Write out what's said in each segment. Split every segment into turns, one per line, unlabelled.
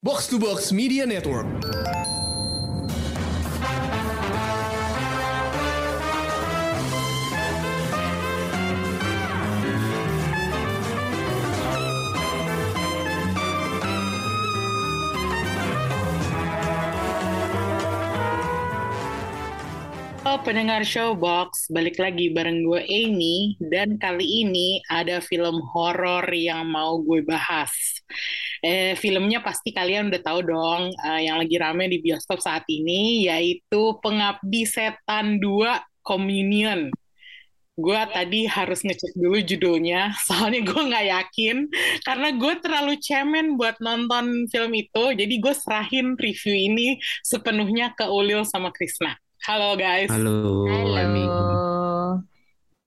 Box to Box Media Network.
Halo pendengar Showbox, balik lagi bareng gue Amy dan kali ini ada film horor yang mau gue bahas. Eh, filmnya pasti kalian udah tahu dong eh, yang lagi rame di bioskop saat ini yaitu Pengabdi Setan 2 Communion. Gue tadi harus ngecek dulu judulnya, soalnya gue nggak yakin karena gue terlalu cemen buat nonton film itu, jadi gue serahin review ini sepenuhnya ke Ulil sama Krisna. Halo guys.
Halo, Emi.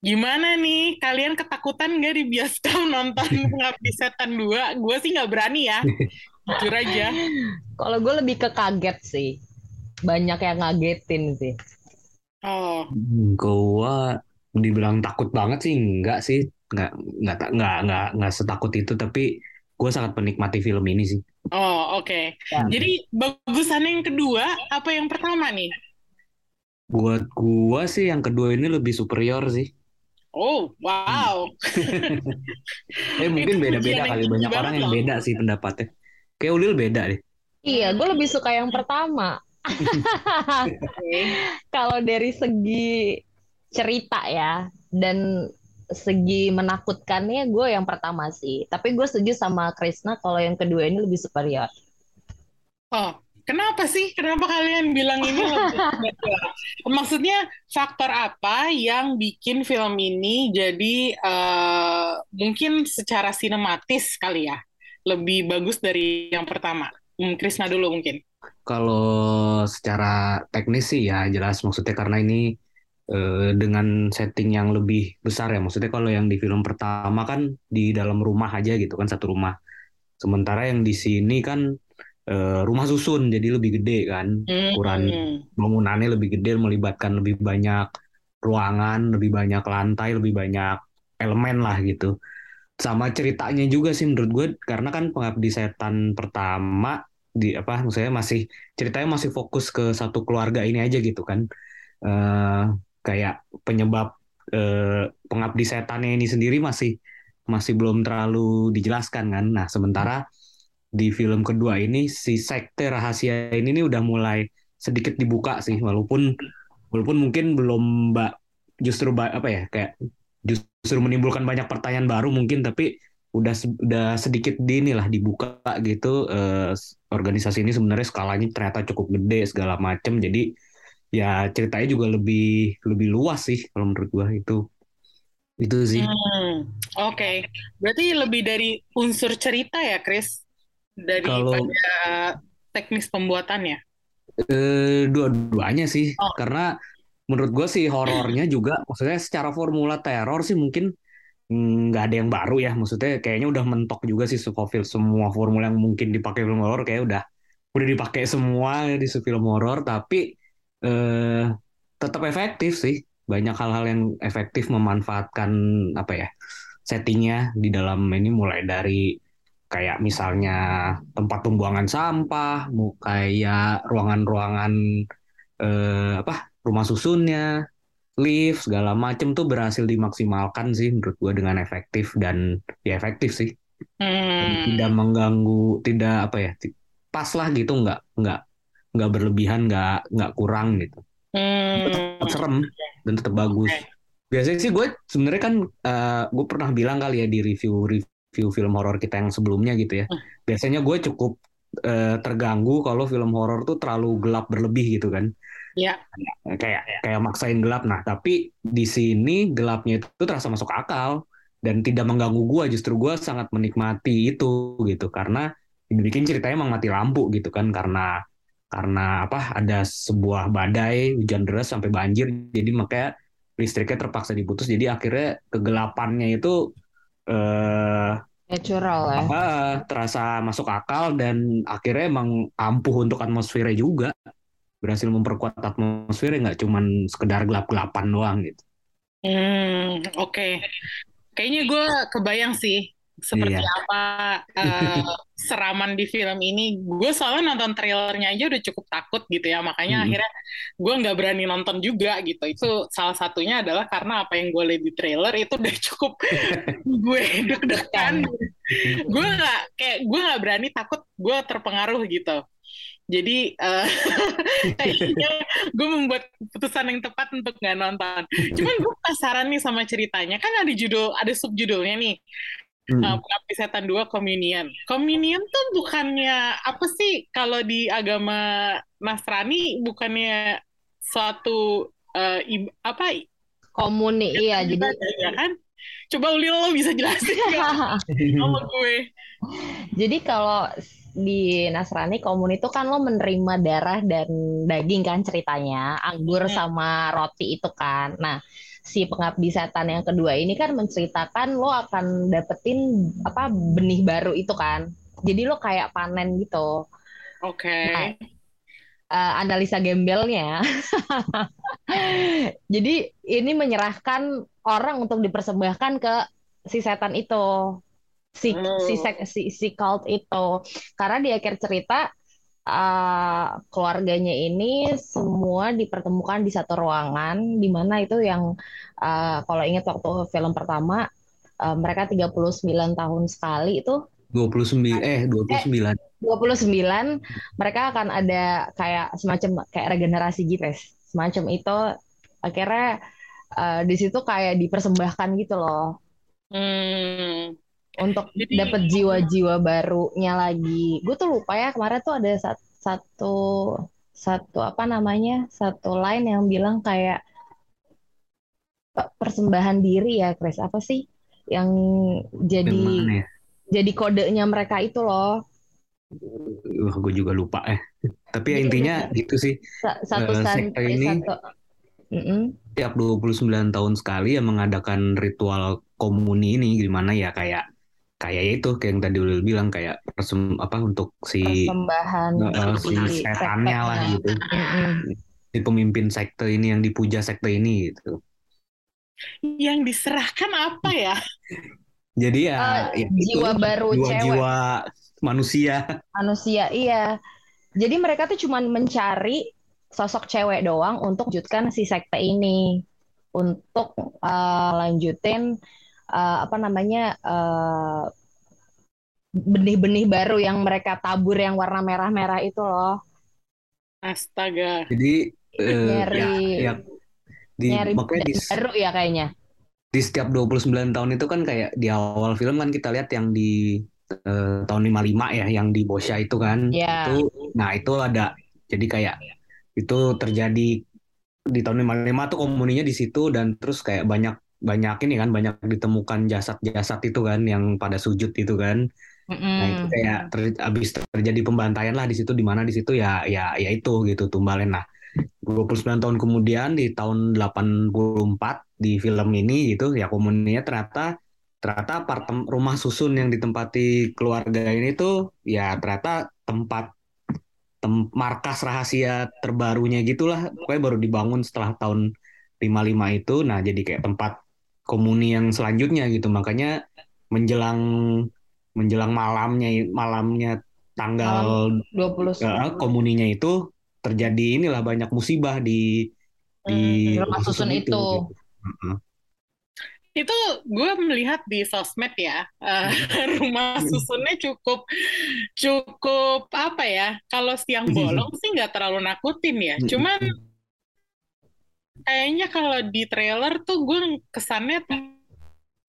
Gimana nih? Kalian ketakutan nggak di bioskop nonton Pengabdi Setan 2? Gue sih nggak berani ya. Jujur aja.
Kalau gue lebih ke kaget sih. Banyak yang ngagetin sih.
Oh,
Gua dibilang takut banget sih enggak sih, enggak enggak enggak enggak, enggak setakut itu tapi gue sangat menikmati film ini sih.
oh oke.
Ya.
Jadi bagusan yang kedua apa yang pertama nih?
Buat gua sih yang kedua ini lebih superior sih.
Oh, wow.
Eh mungkin beda-beda kali banyak
banget
orang yang
loh.
beda sih pendapatnya. Kayak Ulil beda deh.
Iya, gue lebih suka yang pertama.
Oke.
Kalau dari segi cerita ya, dan segi menakutkannya gue yang pertama sih. Tapi gue setuju sama Krisna kalau yang kedua ini lebih superior.
Oh, kenapa sih? Kenapa kalian bilang ini? Maksudnya faktor apa yang bikin film ini jadi eh, mungkin secara sinematis kali ya lebih bagus dari yang pertama? Hmm, Krisna dulu mungkin.
Kalau secara teknis sih ya jelas maksudnya karena ini eh, dengan setting yang lebih besar ya. Maksudnya kalau yang di film pertama kan di dalam rumah aja gitu kan satu rumah. Sementara yang di sini kan eh, rumah susun jadi lebih gede kan.
Hmm.
Ukuran bangunannya lebih gede melibatkan lebih banyak ruangan, lebih banyak lantai, lebih banyak elemen lah gitu. Sama ceritanya juga sih menurut gue karena kan Pengabdi Setan pertama di apa maksudnya masih ceritanya masih fokus ke satu keluarga ini aja gitu kan. Eh kayak penyebab eh, Pengabdi Setannya ini sendiri masih masih belum terlalu dijelaskan kan. Nah, sementara di film kedua ini si sekte rahasia ini nih udah mulai sedikit dibuka sih walaupun walaupun mungkin belum mbak justru apa ya kayak justru menimbulkan banyak pertanyaan baru mungkin tapi udah udah sedikit di inilah dibuka gitu eh, organisasi ini sebenarnya skalanya ternyata cukup gede segala macem. Jadi ya ceritanya juga lebih lebih luas sih kalau menurut gua itu. Itu sih.
Hmm, Oke, Berarti lebih dari unsur cerita ya, Chris,
kalau
daripada teknis pembuatannya.
Eh, dua-duanya sih,
Oh.
karena menurut gue sih horornya juga, maksudnya secara formula teror sih mungkin mm, nggak ada yang baru ya, maksudnya kayaknya udah mentok juga sih Scofield semua formula yang mungkin dipakai film horor kayak udah udah dipakai semua di film horor, tapi eh, tetap efektif sih, banyak hal-hal yang efektif memanfaatkan apa ya settingnya di dalam ini mulai dari kayak misalnya tempat pembuangan sampah, kayak ruangan-ruangan eh, apa rumah susunnya, lift segala macem tuh berhasil dimaksimalkan sih menurut gua dengan efektif dan ya efektif sih, Dan
Hmm,
tidak mengganggu, tidak apa ya, pas lah gitu, nggak nggak nggak berlebihan, nggak nggak kurang gitu,
hmm,
tetap serem dan tetap bagus. Biasanya sih gue sebenarnya kan gue pernah bilang kali ya di review review film horor kita yang sebelumnya gitu ya. Biasanya gue cukup eh, terganggu kalau film horor tuh terlalu gelap berlebih gitu kan.
ya.
Kayak kayak maksain gelap. Nah, tapi di sini gelapnya itu terasa masuk akal dan tidak mengganggu gue. Justru gue sangat menikmati itu gitu karena dibikin ceritanya emang mati lampu gitu kan karena karena apa ada sebuah badai hujan deras sampai banjir jadi makanya listriknya terpaksa diputus jadi akhirnya kegelapannya itu eh
Natural ya.
apa terasa masuk akal dan akhirnya emang ampuh untuk atmosfernya juga berhasil memperkuat atmosfernya nggak cuman sekedar gelap-gelapan doang gitu
Hmm, oke. Kayaknya gue kebayang sih seperti
Iya.
apa eh, seraman di film ini. Gue soalnya nonton trailernya aja udah cukup takut gitu ya, makanya
Mm-mm.
akhirnya gue nggak berani nonton juga gitu. Itu salah satunya adalah karena apa yang gue lihat di trailer itu udah cukup gue deg-degan. Gue nggak kayak gue nggak berani takut gue terpengaruh gitu. Jadi kayaknya gue membuat keputusan yang tepat untuk nggak nonton. Cuman gue penasaran nih sama ceritanya. Kan ada judul, ada subjudulnya nih.
Mm-mm.
Uh, Pengabdi Setan 2 Communion. Communion tuh bukannya apa sih kalau di agama Nasrani bukannya suatu uh, ib- apa
Komuni, iya. Jadi
ya kan? Coba Ulil lo bisa jelasin sama gue?
Jadi kalau di Nasrani komun itu kan lo menerima darah dan daging kan ceritanya, anggur
Hmm.
sama roti itu kan. Nah, si pengabdi setan yang kedua ini kan menceritakan lo akan dapetin apa benih baru itu kan. Jadi lo kayak panen gitu.
Oke.
Nah, eh, analisa gembelnya. Jadi ini menyerahkan orang untuk dipersembahkan ke si setan itu. Si si
Oh.
sek- si, si cult itu. Karena di akhir cerita eh, keluarganya ini semua dipertemukan di satu ruangan di mana itu yang eh, kalau ingat waktu film pertama eh, mereka 39 tahun sekali itu
29 eh 29.
29 mereka akan ada kayak semacam kayak regenerasi gitu guys. Semacam itu akhirnya eh, di situ kayak dipersembahkan gitu loh
Hmm.
Untuk dapat jiwa-jiwa barunya lagi. Gue tuh lupa ya kemarin tuh ada sat- satu satu apa namanya? satu line yang bilang kayak pe- persembahan diri ya, Chris. Apa sih yang jadi
ya?
jadi kodenya mereka itu loh.
Wah, gue juga lupa eh. Tapi ya
Jadi
intinya
ada-
gitu sih.
Sa- Satu
sekte ini-
satu. Mm-mm.
Tiap 29 tahun sekali yang mengadakan ritual komuni ini gimana ya kayak kayak ya itu kayak yang tadi Ulil bilang kayak persem, apa untuk si
persembahan
eh, si
si
setannya lah
sektenya.
gitu. Si pemimpin sekte ini yang dipuja sekte ini gitu.
Yang diserahkan apa ya?
Jadi ya,
Eh,
ya itu,
jiwa baru cewek
jiwa-jiwa manusia.
manusia iya jadi mereka tuh cuman mencari sosok cewek doang untuk lanjutkan si sekte ini untuk eh, lanjutin eh, apa namanya eh, benih-benih baru yang mereka tabur yang warna merah-merah itu loh
Astaga.
Jadi
Nyari-
ya, ya di
nyari
makanya di,
baru ya kayaknya
di setiap 29 tahun itu kan kayak di awal film kan kita lihat yang di eh, tahun 55 ya yang di Bosya itu kan
Ya.
itu nah itu ada jadi kayak itu terjadi di tahun 55 tuh komuninya di situ dan terus kayak banyak banyak ini kan banyak ditemukan jasad-jasad itu kan yang pada sujud itu kan. Nah itu kayak ter- abis terjadi pembantaian lah di situ di mana di situ ya ya ya itu gitu tumbalin. Nah 29 tahun kemudian di tahun 84 di film ini gitu ya komuninya ternyata ternyata apartem rumah susun yang ditempati keluarga ini tuh ya ternyata tempat tem- markas rahasia terbarunya gitulah. Pokoknya baru dibangun setelah tahun 55 itu. Nah jadi kayak tempat komuni yang selanjutnya gitu makanya menjelang menjelang malamnya malamnya tanggal
20
eh, komuninya itu terjadi inilah banyak musibah di di
Hmm, rumah susun itu.
gitu. Heeh.
Itu gue melihat di sosmed ya, eh, rumah susunnya cukup cukup apa ya? Kalau siang bolong sih nggak terlalu nakutin ya. Cuman kayaknya kalau di trailer tuh gue kesannya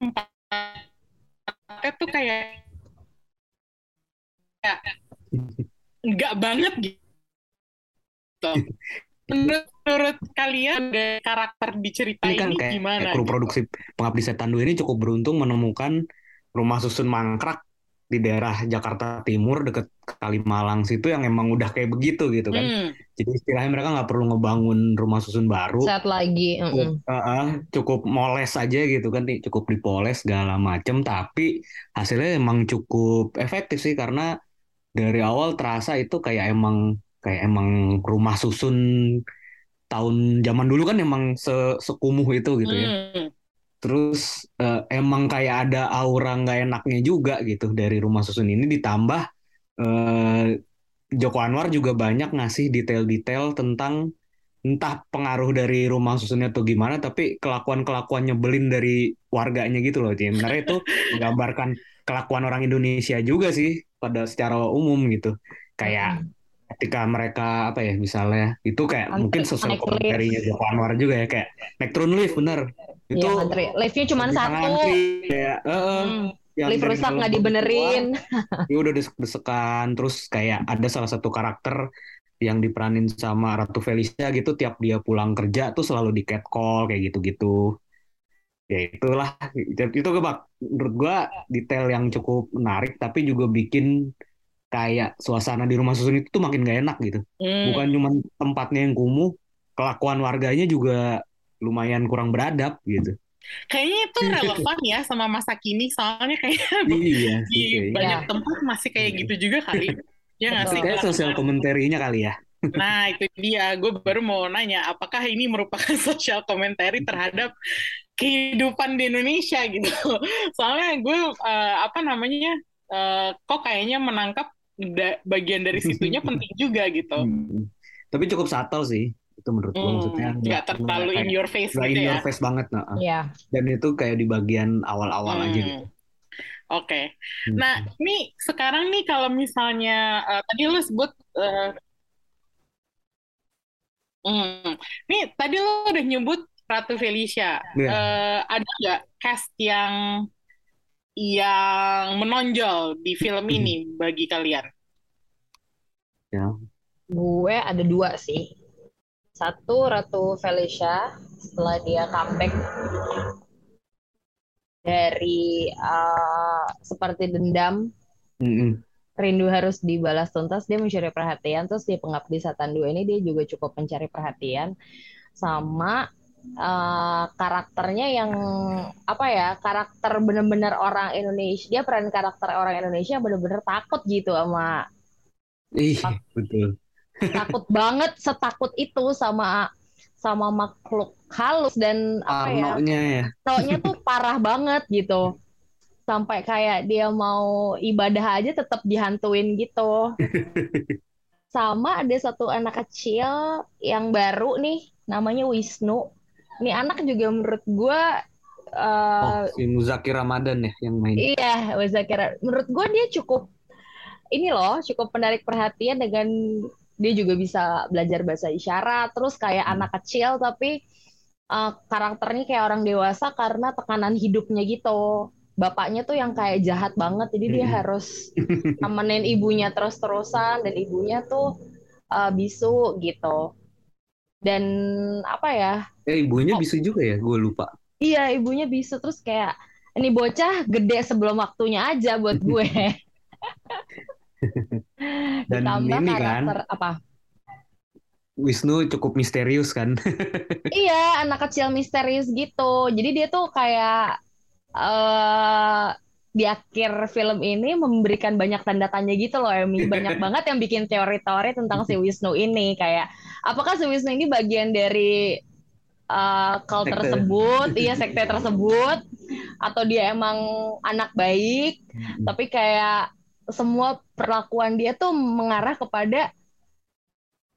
tempatnya tuh kayak kayak nggak banget gitu. Menurut, menurut kalian ada karakter di cerita
Ini kan
ini
kayak,
gimana?
kayak kru
gitu?
produksi Pengabdi Setan 2 ini cukup beruntung menemukan rumah susun mangkrak di daerah Jakarta Timur deket Kalimalang situ yang emang udah kayak begitu gitu kan.
Hmm.
Jadi istilahnya mereka nggak perlu ngebangun rumah susun baru.
saat lagi.
Cukup, uh-uh, cukup moles aja gitu kan, cukup dipoles segala macem. Tapi hasilnya emang cukup efektif sih karena dari awal terasa itu kayak emang kayak emang rumah susun tahun zaman dulu kan emang se sekumuh itu gitu ya.
Hmm.
Terus uh, emang kayak ada aura nggak enaknya juga gitu dari rumah susun ini ditambah uh, Joko Anwar juga banyak ngasih detail-detail tentang entah pengaruh dari rumah susunnya atau gimana, tapi kelakuan-kelakuan nyebelin dari warganya gitu loh. Jadi sebenarnya itu menggambarkan kelakuan orang Indonesia juga sih pada secara umum gitu. Kayak ketika mereka apa ya misalnya itu kayak antri, mungkin sosial komentarnya Joko Anwar juga ya kayak naik turun lift bener itu
ya, antri. liftnya cuma satu
antri, kayak uh, hmm.
lift rusak nggak dibenerin
ya udah desek-desekan terus kayak ada salah satu karakter yang diperanin sama Ratu Felicia gitu tiap dia pulang kerja tuh selalu di catcall kayak gitu-gitu ya itulah itu bak menurut gua detail yang cukup menarik tapi juga bikin kayak suasana di rumah susun itu tuh makin gak enak gitu hmm. bukan cuma tempatnya yang kumuh kelakuan warganya juga lumayan kurang beradab gitu
Kayaknya itu relevan ya sama masa kini, soalnya kayak
iya,
di banyak ya. tempat masih kayak gitu juga kali.
Ya nggak sih? Kayak sosial komentarinya kali ya.
Nah itu dia, gue baru mau nanya, apakah ini merupakan sosial komentari terhadap kehidupan di Indonesia gitu? Soalnya gue uh, apa namanya, uh, kok kayaknya menangkap da bagian dari situnya penting juga gitu. Hmm.
Tapi cukup subtle sih itu menurut gue hmm, maksudnya
nggak terlalu in your face
gitu in ya. your face banget nah.
Yeah.
Dan itu kayak di bagian awal-awal hmm. aja gitu.
Oke. Okay. Hmm. Nah, ini sekarang nih kalau misalnya uh, tadi lu sebut uh, hmm, nih tadi lu udah nyebut Ratu Felicia. Yeah. Iya. Uh, ada nggak cast yang yang menonjol di film hmm. ini bagi kalian?
Ya.
Gue ada dua sih. Satu Ratu Felicia setelah dia comeback dari uh, seperti dendam mm-hmm. rindu harus dibalas tuntas dia mencari perhatian terus di pengabdi setan dua ini dia juga cukup mencari perhatian sama uh, karakternya yang apa ya karakter benar-benar orang Indonesia dia peran karakter orang Indonesia benar-benar takut gitu sama
Ih, betul
takut banget setakut itu sama sama makhluk halus dan
apa ya?
ya. tuh parah banget gitu. Sampai kayak dia mau ibadah aja tetap dihantuin gitu. Sama ada satu anak kecil yang baru nih, namanya Wisnu. Ini anak juga menurut gue
Uh, oh, si Muzakir Ramadan ya yang main.
Iya, Muzakir. Menurut gue dia cukup ini loh, cukup menarik perhatian dengan dia juga bisa belajar bahasa isyarat terus kayak hmm. anak kecil tapi uh, karakternya kayak orang dewasa karena tekanan hidupnya gitu bapaknya tuh yang kayak jahat banget jadi dia hmm. harus temenin ibunya terus-terusan dan ibunya tuh uh, bisu gitu dan apa ya?
Eh ibunya oh, bisu juga ya? Gue lupa.
Iya ibunya bisu. Terus kayak ini bocah gede sebelum waktunya aja buat gue.
Dan Ditambah ini kan?
apa?
Wisnu cukup misterius kan?
iya, anak kecil misterius gitu. Jadi dia tuh kayak uh, di akhir film ini memberikan banyak tanda tanya gitu loh, Emi. Banyak banget yang bikin teori-teori tentang si Wisnu ini. Kayak, apakah si Wisnu ini bagian dari uh, cult tersebut, iya sekte tersebut, atau dia emang anak baik, hmm. tapi kayak semua perlakuan dia tuh mengarah kepada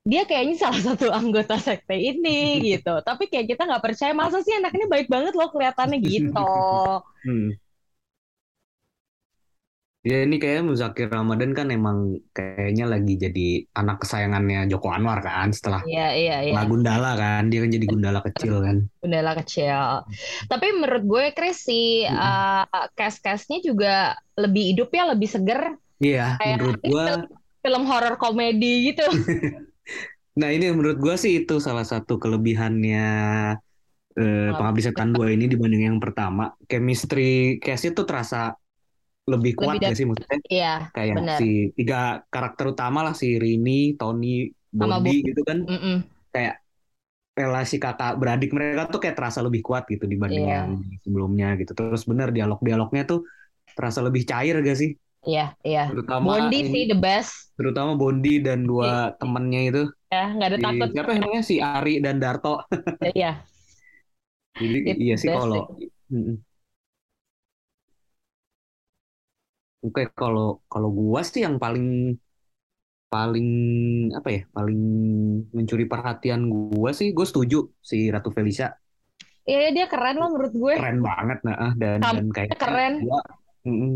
dia kayaknya salah satu anggota sekte ini gitu. Tapi kayak kita nggak percaya masa sih anak ini baik banget loh kelihatannya gitu. Hmm.
Ya ini kayaknya Muzakir Ramadan kan emang kayaknya lagi jadi anak kesayangannya Joko Anwar kan setelah
Iya iya iya.
Gundala kan dia kan jadi Gundala kecil kan.
Gundala kecil. Tapi menurut gue Chris si uh, cast-castnya juga lebih hidup ya lebih seger.
Iya Kayak menurut gue.
Film, film horor komedi gitu.
nah ini menurut gue sih itu salah satu kelebihannya eh, Pengabdi Setan 2 ini dibanding yang pertama. Chemistry cast itu terasa lebih kuat lebih ya sih maksudnya
iya
kayak bener. si tiga karakter utama lah si Rini, Tony, Bondi gitu kan mm -mm. kayak relasi kakak beradik mereka tuh kayak terasa lebih kuat gitu dibanding yeah. yang sebelumnya gitu terus bener dialog-dialognya tuh terasa lebih cair gak sih
Iya, iya. Terutama Bondi ini, sih the best.
Terutama Bondi dan dua yeah. temennya itu.
Ya, nggak ada si, takut.
Siapa namanya si Ari dan Darto.
Iya.
Jadi iya sih kalau. Oke, kalau kalau gua sih yang paling paling apa ya, paling mencuri perhatian gua sih, gue setuju si Ratu Felicia
Iya dia keren loh menurut gue.
keren banget nah ah, dan
Kamu
dan kayak
keren.
gua mm-mm.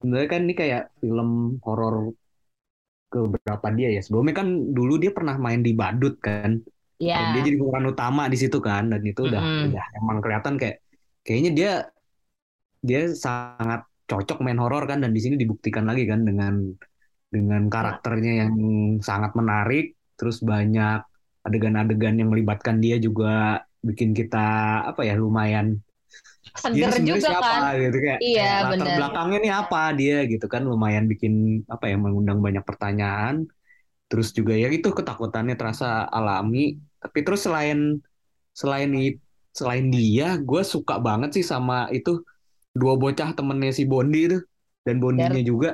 sebenarnya kan ini kayak film horor ke berapa dia ya. Sebelumnya kan dulu dia pernah main di Badut kan. Dan dia jadi pemeran utama di situ kan dan itu udah
Mm-mm.
udah emang kelihatan kayak kayaknya dia dia sangat cocok main horor kan dan di sini dibuktikan lagi kan dengan dengan karakternya yang sangat menarik terus banyak adegan-adegan yang melibatkan dia juga bikin kita apa ya lumayan dia
Seger
ini sebenarnya
juga
siapa
kan.
gitu kayak
Iya
kayak latar
bener.
belakangnya nih apa dia gitu kan lumayan bikin apa ya mengundang banyak pertanyaan terus juga ya itu ketakutannya terasa alami tapi terus selain selain selain dia gue suka banget sih sama itu dua bocah temennya si Bondi itu dan Bondinya
Dar-
juga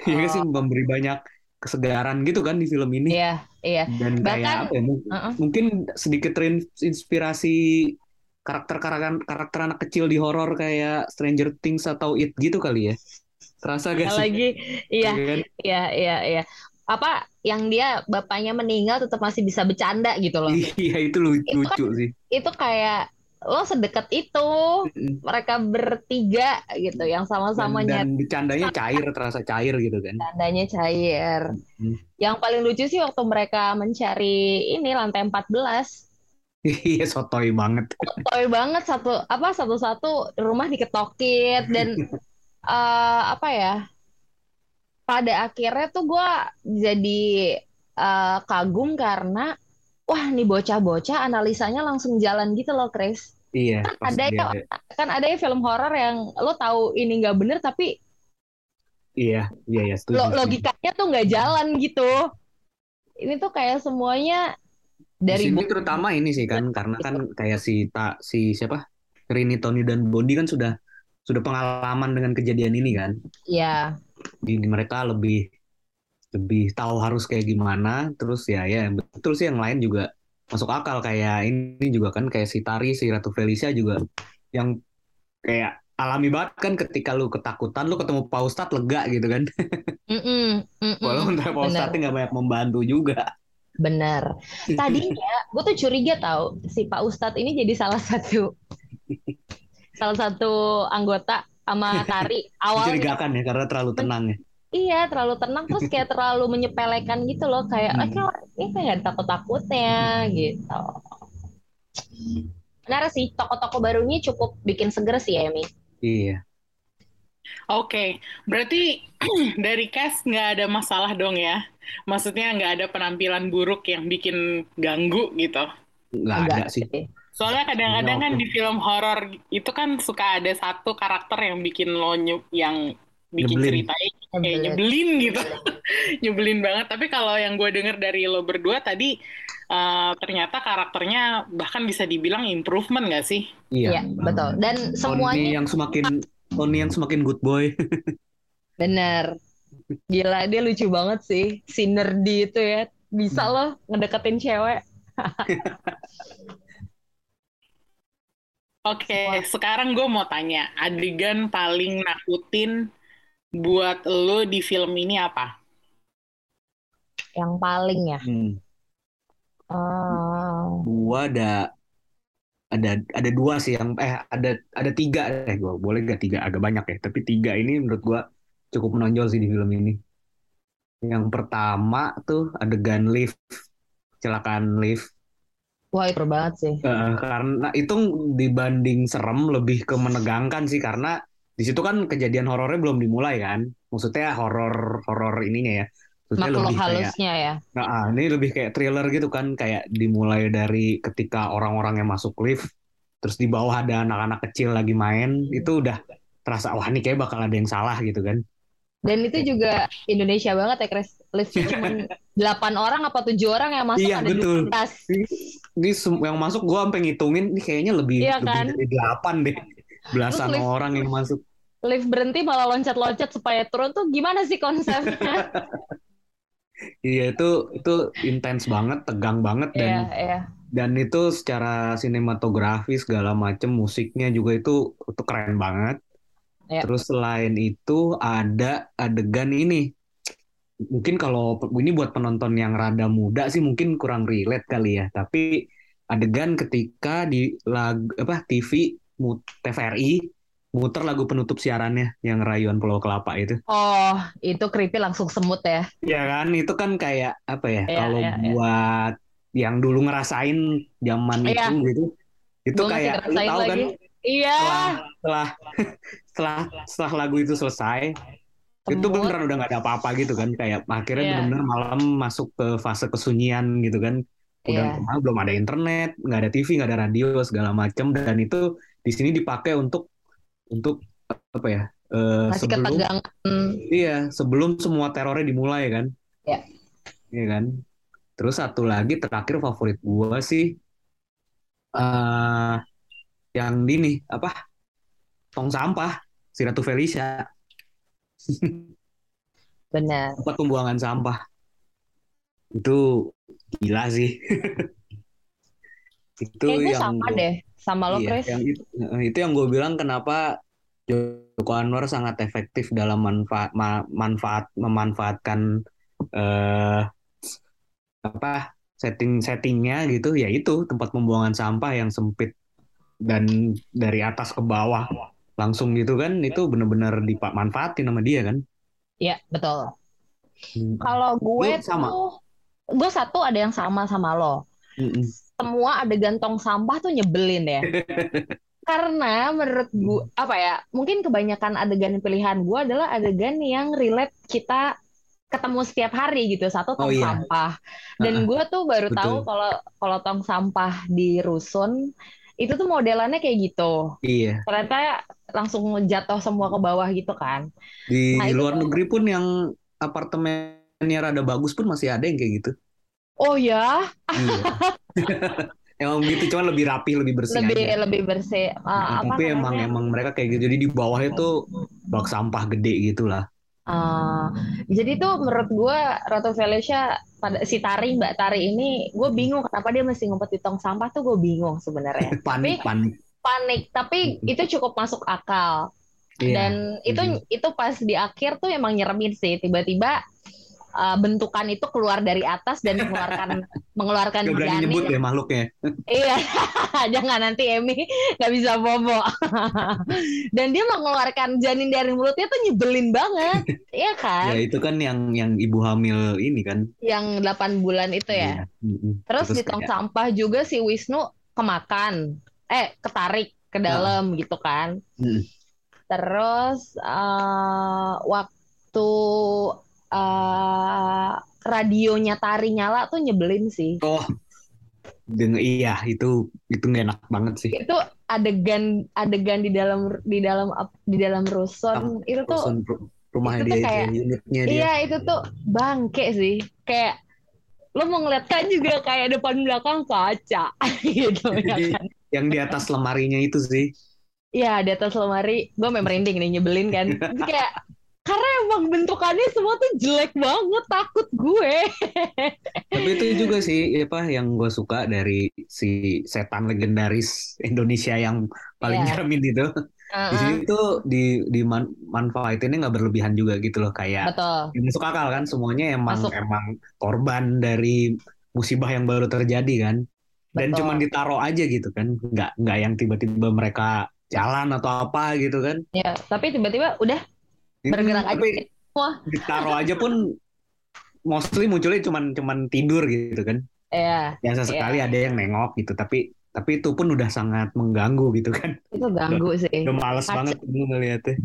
ya kan sih
Oh.
memberi banyak kesegaran gitu kan di film ini
Iya, iya.
dan kayak
Bahkan
apa ya mung-
uh-uh.
mungkin sedikit terinspirasi karakter-karakter karakter anak kecil di horor kayak Stranger Things atau It gitu kali ya terasa gak
Iya
sih
lagi, iya,
Iya kan?
iya, iya, iya. Apa yang dia bapaknya meninggal tetap masih bisa bercanda gitu loh.
iya itu lu-
Itu kan
lucu sih
itu kayak lo sedekat itu mereka bertiga gitu yang
dan,
sama-sama
dan bercandanya cair terasa cair gitu kan
nyatanya cair.
Hmm.
Yang paling lucu sih waktu mereka mencari ini lantai 14.
iya sotoy banget
Toy banget satu apa satu-satu rumah diketokin dan eh, apa ya? Pada akhirnya tuh gua jadi eh, kagum karena wah nih bocah-bocah analisanya langsung jalan gitu loh, Chris.
iya pas
Ada ya kan ada ya film horor yang lo tahu ini nggak bener tapi
iya iya iya setuju
lo-
setuju.
logikanya tuh nggak jalan gitu. Ini tuh kayak semuanya dari
sini
bu-
terutama ini sih kan karena kan kayak si tak si siapa Rini Tony dan Bondi kan sudah sudah pengalaman dengan kejadian ini kan
ya
di, di mereka lebih lebih tahu harus kayak gimana terus ya ya betul sih yang lain juga masuk akal kayak ini juga kan kayak si Tari si Ratu Felicia juga yang kayak alami banget kan ketika lu ketakutan lu ketemu Pak Ustadz lega gitu kan
Mm-mm, mm-mm.
walaupun Pak. Ustadz nggak banyak membantu juga
Bener. Tadinya gue tuh curiga tahu si Pak Ustadz ini jadi salah satu salah satu anggota sama Tari awalnya.
mencurigakan ya karena terlalu tenang ya
Iya, terlalu tenang terus kayak terlalu menyepelekan gitu loh kayak
Hmm.
"Ah, kayak ini kayak nggak ada takut-takutnya gitu. Benar sih, toko-toko barunya cukup bikin seger sih ya, Mi.
iya
Oke, berarti dari cast nggak ada masalah dong ya? Maksudnya nggak ada penampilan buruk yang bikin ganggu gitu.
nggak
Enggak
ada sih
Soalnya kadang-kadang kan
Oke.
di film horor itu kan suka ada satu karakter yang bikin lo yang bikin
Nyebelin.
ceritanya kayak
Nyebelin.
nyebelin gitu. Nyebelin banget. Tapi kalau yang gue denger dari lo berdua tadi eh, ternyata karakternya bahkan bisa dibilang improvement nggak sih?
iya
Iya, betul. Dan
Tony
semuanya
yang semakin Tony yang semakin good boy
bener. Gila, dia lucu banget sih. Si nerdy itu ya. Bisa
Hmm.
loh ngedeketin cewek.
Oke, sekarang gue mau tanya, adegan paling nakutin buat lo di film ini apa?
Yang paling ya.
hmm.
Eh,
gua ada ada ada dua sih yang eh ada ada tiga eh gua boleh gak tiga agak banyak ya tapi tiga ini menurut gua cukup menonjol sih di film ini yang pertama tuh adegan lift kecelakaan lift
wah, itu banget sih.
Eh, karena itu dibanding serem lebih ke menegangkan sih karena di situ kan kejadian horornya belum dimulai kan maksudnya horor horor ininya ya maksudnya lebih kayak
halusnya ya.
Nah, ah, ini lebih kayak thriller gitu kan, kayak dimulai dari ketika orang-orang yang masuk lift, terus di bawah ada anak-anak kecil lagi main, itu udah terasa wah ini kayak bakal ada yang salah gitu kan.
Dan itu juga Indonesia banget ya, Chris. Liftnya cuma 8 orang apa 7 orang yang masuk
Iya,
ada
betul.
12.
Ini sem- yang masuk gua sampai ngitungin, ini kayaknya lebih
Iya
lebih
kan?
dari delapan deh, belasan
lift-
orang yang masuk.
Lift berhenti malah loncat-loncat supaya turun tuh gimana sih konsepnya?
Iya itu itu intens banget, tegang banget dan
iya.
dan itu secara sinematografi segala macam musiknya juga itu itu keren banget.
Ya.
Terus selain itu ada adegan ini. Mungkin kalau ini buat penonton yang rada muda sih mungkin kurang relate kali ya. Tapi adegan ketika di lag, apa TV TVRI muter lagu penutup siarannya yang Rayuan Pulau Kelapa itu.
Oh, itu creepy langsung semut ya.
Ya kan itu kan kayak apa ya
Iya,
kalau
iya, iya.
buat yang dulu ngerasain zaman
Iya.
itu gitu. Itu
Gua
kayak lu tahu kan
lagi. Iya.
setelah setelah setelah setelah lagu itu selesai itu
Semut.
beneran udah nggak ada apa-apa gitu kan kayak akhirnya
Iya.
bener-bener malam masuk ke fase kesunyian gitu kan udah
Iya.
ke mana belum ada internet nggak ada TV nggak ada radio segala macam dan itu di sini dipakai untuk untuk apa ya
Masih
sebelum
ketegangan.
iya sebelum semua terornya dimulai kan
Iya.
iya kan terus satu lagi terakhir favorit gua sih eh yang di nih apa tong sampah si Ratu Felicia
Benar.
tempat pembuangan sampah itu gila sih itu
Kayak gue
yang
sama deh. Sama lo,
iya,
Chris.
yang itu, itu yang gue bilang kenapa Joko Anwar sangat efektif dalam manfaat ma- manfaat memanfaatkan eh apa setting-settingnya gitu ya itu tempat pembuangan sampah yang sempit dan dari atas ke bawah langsung gitu kan itu benar-benar dimanfaatin sama dia kan
Iya, betul.
Hmm.
Kalau gue
Lu sama?
tuh, gue satu ada yang sama sama lo.
Mm-mm.
Semua adegan tong sampah tuh nyebelin ya. Karena menurut gue,
Hmm.
apa ya, mungkin kebanyakan adegan pilihan gue adalah adegan yang relate kita ketemu setiap hari gitu. Satu
Oh,
tong
iya.
sampah. Dan gue tuh baru
Betul.
tahu kalau kalau tong sampah di rusun itu tuh modelannya kayak gitu.
iya
Ternyata langsung jatuh semua ke bawah gitu kan.
di
Nah, itu
luar
tuh-
negeri pun yang apartemennya rada bagus pun masih ada yang kayak gitu
Oh ya,
iya emang gitu cuman lebih rapi lebih bersih
lebih
aja
lebih bersih.
Nah,
Ah, apa
tapi emang
namanya?
emang mereka kayak gitu jadi di bawahnya tuh bak sampah gede gitu lah
Ah, jadi tuh menurut gue Ratu Felicia pada si Tari Mbak Tari ini gue bingung kenapa dia mesti ngumpet di tong sampah tuh gue bingung sebenarnya.
panik panik
Panik, tapi itu cukup masuk akal.
Iya.
Dan itu
Mhm.
itu pas di akhir tuh emang nyeremin sih tiba-tiba uh, bentukan itu keluar dari atas dan mengeluarkan mengeluarkan
Gak berani
janin.
nyebut ya makhluknya
Iya, jangan nanti Emmy nggak bisa bobo. Dan dia mengeluarkan janin dari mulutnya tuh nyebelin banget, iya kan?
ya itu kan yang yang ibu hamil ini kan
Yang 8 bulan itu ya.
Iya. Mm-mm.
Terus di tong
kayak,
sampah juga si Wisnu kemakan, eh ketarik ke dalam gitu kan.
Mm.
Terus eh, waktu eh, radionya Tari nyala tuh nyebelin sih.
oh dengan iya itu itu nggak enak banget sih.
Itu adegan adegan di dalam di dalam di dalam rusun. Itu tuh
Rusun ru- rumahnya
itu tuh
dia
kayak-
itu, unitnya dia.
Iya itu tuh bangke sih. Kayak lo mau ngeliat kan juga kayak depan belakang kaca gitu ya kan.
yang di atas lemarinya itu sih.
Iya di atas lemari. Gue memang merinding nih nyebelin kan. Terus kayak karena emang bentukannya semua tuh jelek banget takut gue
Tapi itu juga sih apa yang gue suka dari si setan legendaris Indonesia yang paling
Iya.
nyeremin itu. Di sini tuh di di man, manfaatinnya nggak berlebihan juga gitu loh kayak
betul
ya masuk akal kan semuanya emang
Masuk.
emang korban dari musibah yang baru terjadi kan. Dan
Betul.
cuma ditaro aja gitu kan. Nggak nggak yang tiba-tiba mereka jalan atau apa gitu kan.
ya tapi tiba-tiba udah bergerak aja
Tapi
semua
ditaro aja pun mostly munculnya cuman cuman tidur gitu kan.
ya
yang sesekali ada yang nengok gitu tapi tapi itu pun udah sangat mengganggu gitu kan
itu ganggu sih
udah males
Kaca.
banget gue ngeliatnya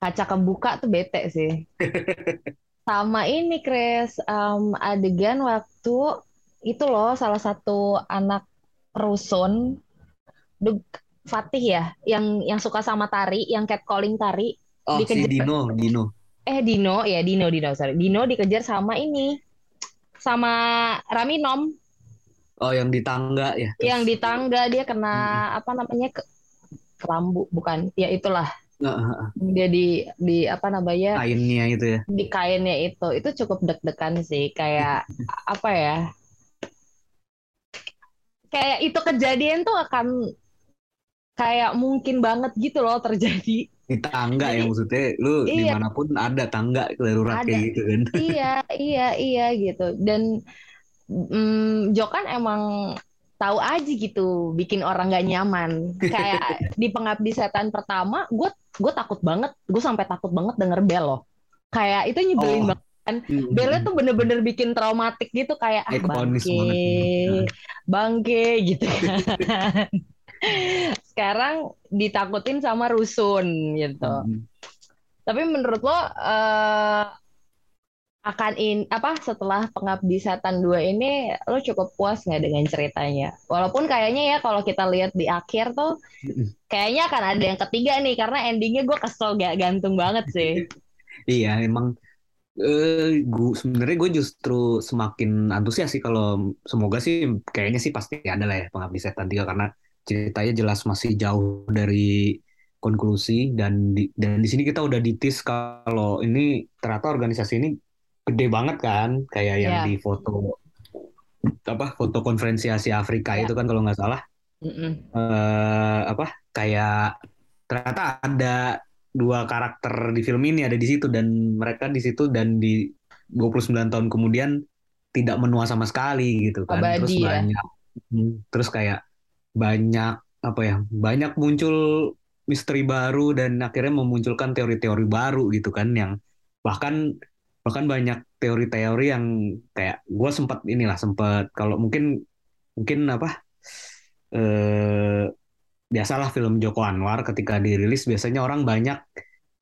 kaca kebuka tuh bete sih. Sama ini, Chris, em, adegan waktu itu loh salah satu anak rusun, Dug Fatih ya, yang yang suka sama tari, yang catcalling tari.
Oh si
Dikejar.
Dino Dino
Eh Dino, ya Dino, Dino, sorry. Dino dikejar sama ini, sama Raminom,
oh yang di tangga ya
yang di tangga dia kena apa namanya ke kelambu, bukan? Ya itulah.
Heeh, heeh.
Dia di di apa namanya?
kainnya itu ya
di kainnya itu itu cukup deg-degan sih kayak apa ya kayak itu kejadian tuh akan kayak mungkin banget gitu loh terjadi.
Di tangga ya
Jadi,
maksudnya lu
iya,
di mana pun ada tangga darurat
ada.
kayak gitu kan.
Iya, iya, iya gitu. Dan mm, Jo kan emang tahu aja gitu bikin orang gak nyaman. Kayak di Pengabdi Setan pertama, gue gue takut banget, gue sampai takut banget denger bel loh. Kayak itu nyebelin
Oh,
banget kan.
mm,
Belnya
mm,
tuh bener-bener bikin traumatik gitu kayak ah bangke, bangke gitu kan. Sekarang ditakutin sama rusun gitu.
mm,
Tapi menurut lo eh, akan in apa setelah Pengabdi Setan 2 ini lo cukup puas nggak dengan ceritanya? Walaupun kayaknya ya kalau kita lihat di akhir tuh
mm.
kayaknya akan ada yang ketiga nih karena endingnya gue kesel gak gantung banget sih.
Iya, emang eh gua sebenarnya gue justru semakin antusias sih kalau semoga sih kayaknya sih pasti ada lah ya Pengabdi Setan 3 karena ceritanya jelas masih jauh dari konklusi dan di, dan di sini kita udah ditis kalau ini ternyata organisasi ini gede banget kan kayak yang
Ya,
di foto apa foto konferensi Asia Afrika
ya.
itu kan kalau nggak salah eh apa kayak ternyata ada dua karakter di film ini ada di situ dan mereka di situ dan di 29 tahun kemudian tidak menua sama sekali gitu kan terus
Abadi ya.
banyak hmm, terus kayak banyak apa ya banyak muncul misteri baru dan akhirnya memunculkan teori-teori baru gitu kan yang bahkan bahkan banyak teori-teori yang kayak gue sempat inilah sempat kalau mungkin mungkin apa eh biasalah film Joko Anwar ketika dirilis biasanya orang banyak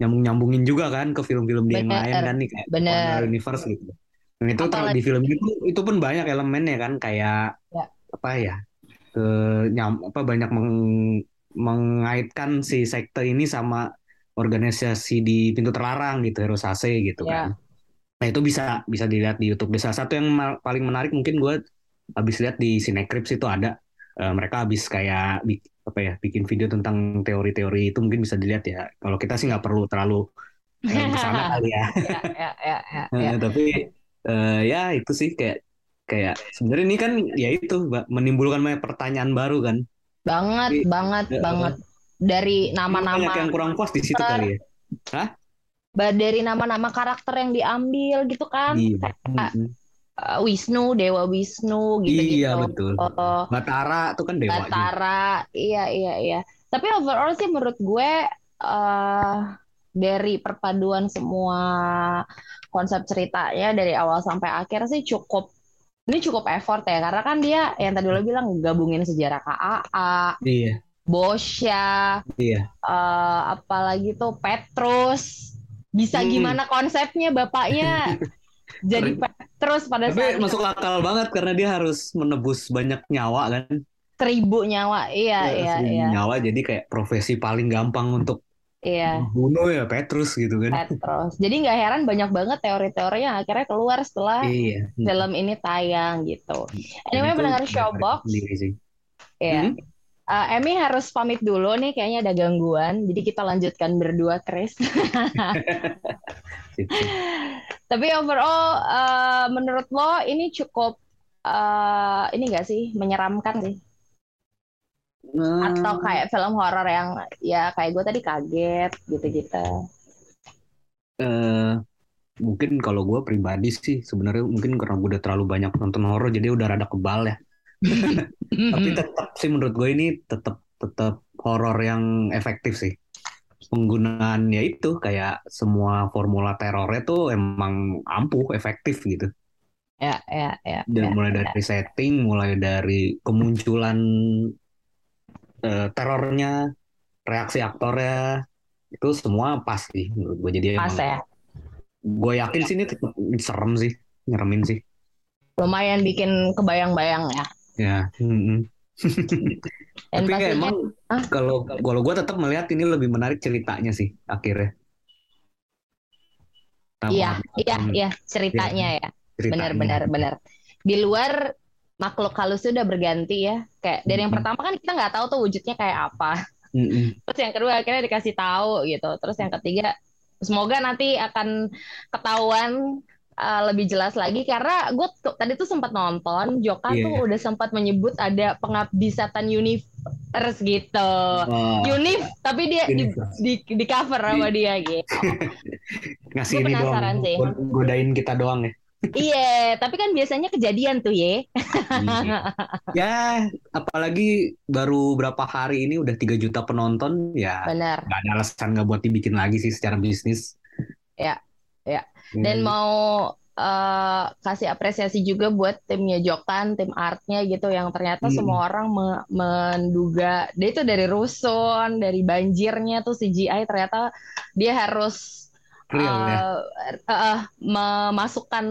nyambung-nyambungin juga kan ke film-film dia yang lain kan nih kayak
bener.
Anwar Universe gitu. Dan itu
Apalagi
di film itu itu pun banyak elemennya kan kayak
ya,
apa ya ke nyam apa banyak meng- mengaitkan si sekte ini sama organisasi di pintu terlarang gitu Heroes AC gitu
ya.
kan. Nah itu bisa bisa dilihat di YouTube. Salah satu yang paling menarik mungkin gue habis lihat di Cinecrypt itu ada Eh, mereka habis kayak apa ya bikin video tentang teori-teori itu mungkin bisa dilihat ya. Kalau kita sih nggak perlu terlalu eh, ke sana kali ya.
Ya, ya, ya,
tapi eh, ya itu sih kayak kayak sebenarnya ini kan ya itu menimbulkan banyak pertanyaan baru kan.
Banget,
Jadi
banget,
eh,
banget. Dari
banyak
nama-nama
yang kurang puas di situ kali ya. Hah?
ba- dari nama-nama karakter yang diambil gitu kan.
Iya.
Kayak uh, Wisnu, Dewa Wisnu gitu-gitu.
Iya betul.
Oh,
Batara tuh kan dewa juga.
Batara, iya iya iya. Tapi overall sih menurut gue eh dari perpaduan semua konsep ceritanya dari awal sampai akhir sih cukup ini cukup effort ya karena kan dia yang tadi lo bilang gabungin sejarah KAA,
Iya,
Bosya,
iya.
eh apalagi tuh Petrus. Bisa
Hmm.
gimana konsepnya bapaknya jadi Petrus pada
Tapi
saat itu
masuk akal banget karena dia harus menebus banyak nyawa kan.
seribu nyawa. Iya
Ya,
iya
seribu
iya.
nyawa jadi kayak profesi paling gampang untuk
Iya.
bunuh ya Petrus gitu kan.
Petros. Jadi nggak heran banyak banget teori-teori yang akhirnya keluar setelah
Iya. Hmm.
film ini tayang gitu.
Dan
Anyway,
itu
mendengar
menarik
Showbox,
sendiri sih.
ya.
Hmm?
Eh, Emmy harus pamit dulu nih, kayaknya ada gangguan. Jadi kita lanjutkan berdua, Chris. Tapi overall, eh, menurut lo ini cukup eh, ini nggak sih menyeramkan sih? Atau
Nah,
kayak film horor yang ya kayak gue tadi kaget gitu-gitu.
eh, mungkin kalau gue pribadi sih sebenarnya mungkin karena gue udah terlalu banyak nonton horor jadi udah rada kebal ya. Tapi tetap sih menurut gue ini tetap tetap horor yang efektif sih. Penggunaan ya itu kayak semua formula terornya tuh emang ampuh, efektif gitu.
Ya, ya, ya,
Dan
ya.
mulai dari setting, mulai dari kemunculan eh, terornya, reaksi aktornya, itu semua pas sih menurut gue. Jadi
Pas
emang
ya.
gue yakin sih ini serem sih, nyeremin sih.
Lumayan bikin kebayang-bayang ya.
Ya.
Dan
Tapi kayak emang
ah,
kalau kalau gue tetap melihat ini lebih menarik ceritanya sih akhirnya.
Iya, iya, iya ceritanya ya. Benar,
ceritanya.
benar, benar. Di luar makhluk halus sudah berganti ya. Kayak dari yang pertama kan kita nggak tahu tuh wujudnya kayak apa. Terus yang kedua akhirnya dikasih tahu gitu. Terus yang ketiga semoga nanti akan ketahuan uh, lebih jelas lagi karena gue tadi tuh sempat nonton Joka
Iya.
tuh udah sempat menyebut ada pengabdi setan universe gitu.
Wah,
Unif tapi dia di, di, di cover sama dia gitu.
ngasih
Gua
ini
penasaran
doang,
sih.
god- godain kita doang ya.
Iya, tapi kan biasanya kejadian tuh ye.
Iya. ya, apalagi baru berapa hari ini udah 3 juta penonton, ya
Benar.
nggak ada alasan nggak buat dibikin lagi sih secara bisnis.
Ya, ya. Dan
Hmm.
mau eh, kasih apresiasi juga buat timnya Jokan, tim artnya gitu yang ternyata
Hmm.
semua orang me- menduga dia itu dari rusun, dari banjirnya tuh CGI ternyata dia harus Eh, eh, eh, memasukkan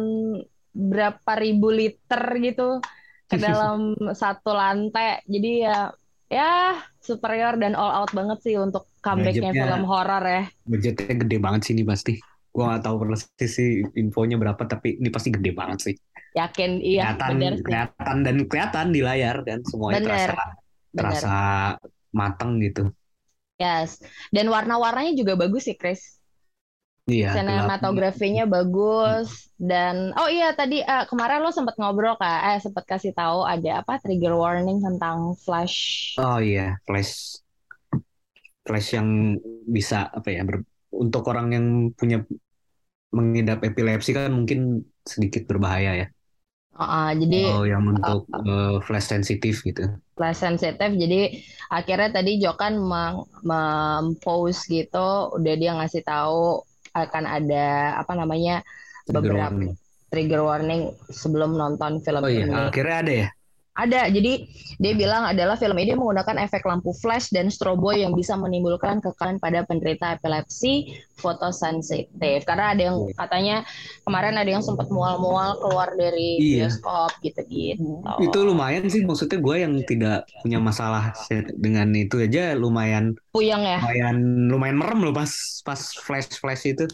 berapa ribu liter gitu ke dalam satu lantai. Jadi ya ya superior dan all out banget sih untuk comebacknya film horor ya.
Budgetnya gede banget sih ini pasti. Gua nggak tahu persis sih infonya berapa, tapi ini pasti gede banget sih.
Yakin iya
kelihatan,
benar sih.
kelihatan dan kelihatan di layar kan semuanya
Bener,
terasa terasa matang gitu.
Yes. Dan warna-warnanya juga bagus sih, Chris.
Iya.
Sinematografinya bagus dan oh iya tadi eh, kemarin lo sempat ngobrol kak, eh sempat kasih tahu ada apa trigger warning tentang flash.
Oh iya, flash flash yang bisa apa ya ber- untuk orang yang punya mengidap epilepsi kan mungkin sedikit berbahaya ya.
Oh, jadi
Oh, yang untuk eh, flash sensitif gitu.
flash sensitif. Jadi akhirnya tadi Jokan meng- mempost gitu, udah dia ngasih tahu akan ada apa namanya
Trigger
beberapa
warning.
trigger warning sebelum nonton film
Oh iya,
ini.
akhirnya ada ya.
Ada, jadi dia bilang adalah film ini menggunakan efek lampu flash dan strobo yang bisa menimbulkan kekalahan pada penderita epilepsi fotosensitif. Karena ada yang katanya kemarin ada yang sempat mual-mual keluar dari
Iya.
bioskop gitu-gitu.
Itu lumayan sih maksudnya gue yang tidak punya masalah dengan itu aja lumayan
Puyeng ya?
lumayan lumayan merem loh pas pas flash flash itu.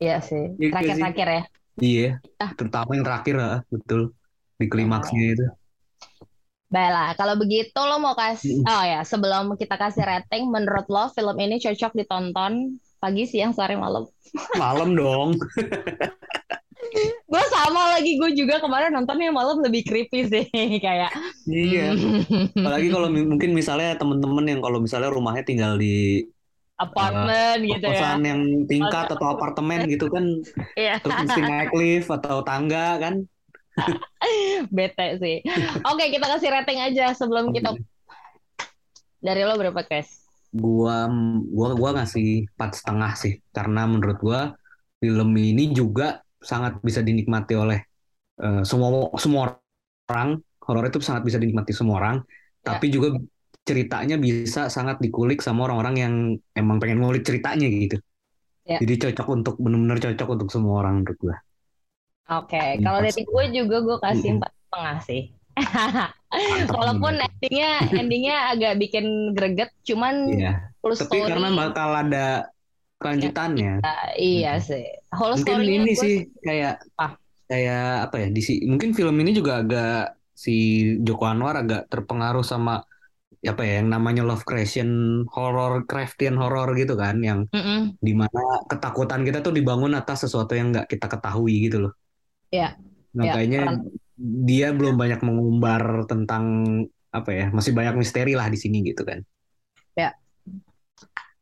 Iya sih.
Iya.
Terakhir-terakhir ya.
Iya,
Ah.
terutama yang terakhir ah, betul di klimaksnya itu.
Baiklah, kalau begitu lo mau kasih, oh ya, sebelum kita kasih rating, menurut lo film ini cocok ditonton pagi, siang, sore, malam?
Malam dong.
Gue sama lagi, gue juga kemarin nontonnya malam lebih creepy sih, kayak.
Iya. Apalagi kalau mungkin misalnya temen-temen yang kalau misalnya rumahnya tinggal di
apartemen gitu ya.
yang tingkat atau apartemen gitu kan,
Iya,
terus mesti naik lift atau tangga kan.
bete sih. Oke, kita kasih rating aja sebelum kita. Dari lo berapa, Chris?
Gua gua gua ngasih empat setengah sih, karena menurut gua film ini juga sangat bisa dinikmati oleh eh, semua semua orang. Horor itu sangat bisa dinikmati semua orang,
Ya.
tapi juga ceritanya bisa sangat dikulik sama orang-orang yang emang pengen ngulik ceritanya gitu.
Ya.
Jadi cocok untuk benar-benar cocok untuk semua orang menurut gua.
Oke, kalau
Empat
rating gue juga gue kasih empat setengah sih. Walaupun endingnya endingnya agak bikin greget, cuman
Iya.
full
Tapi
story.
karena bakal ada kelanjutannya.
Ah, iya
Mhm.
sih. Whole
Mungkin ini
gue
sih kayak
Ah.
kayak apa ya? Di si- mungkin film ini juga agak si Joko Anwar agak terpengaruh sama apa ya yang namanya love creation horror craftian horror gitu kan yang
Mm-mm.
di mana ketakutan kita tuh dibangun atas sesuatu yang nggak kita ketahui gitu loh.
Iya.
Nah,
Iya,
kayaknya
peran-
dia belum banyak mengumbar tentang apa ya masih banyak misteri lah di sini gitu kan.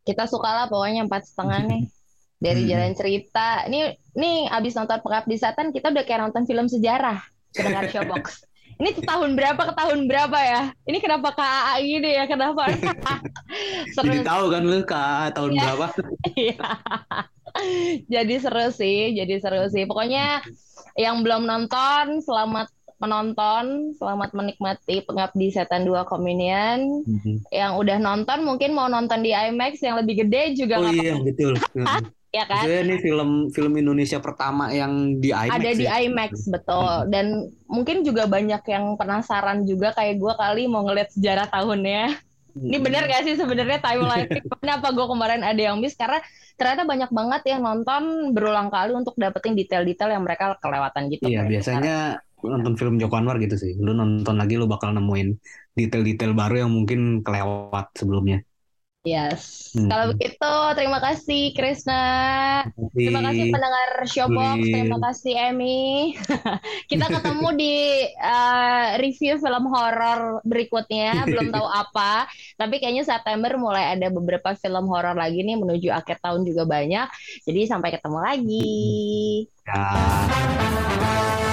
Kita suka lah pokoknya empat setengah nih. Dari
Hmm.
jalan cerita. Nih, nih abis nonton Pengabdi Setan, kita udah kayak nonton film sejarah. Pendengar Showbox. Ini tahun berapa ke tahun berapa ya? Ini kenapa KAA gini ya? Kenapa? Seru
Jadi tahu kan lu ke tahun
Iya.
berapa?
Iya. Jadi seru sih, jadi seru sih. Pokoknya yang belum nonton, selamat menonton, selamat menikmati Pengabdi Setan 2 Communion.
Mhm.
Yang udah nonton mungkin mau nonton di IMAX yang lebih gede juga
Oh iya
apa-apa,
betul.
Ya kan?
Maksudnya ini film film Indonesia pertama yang di IMAX
Ada di
ya.
IMAX betul. Dan mungkin juga banyak yang penasaran juga kayak gue kali mau ngeliat sejarah tahunnya. Ini
Mhm.
bener gak sih sebenarnya timeline? Kenapa gue kemarin ada yang miss? Karena ternyata banyak banget yang nonton berulang kali untuk dapetin detail-detail yang mereka kelewatan gitu.
Iya, biasanya nonton film Joko Anwar gitu sih. Lu nonton lagi lu bakal nemuin detail-detail baru yang mungkin kelewat sebelumnya.
Yes.
Hmm.
Kalau begitu, terima kasih Krisna. Terima kasih pendengar Showbox. Terima kasih Emmy. Kita ketemu di uh, review film horor berikutnya. Belum tahu apa, tapi kayaknya September mulai ada beberapa film horor lagi nih menuju akhir tahun juga banyak. Jadi sampai ketemu lagi.
Ya.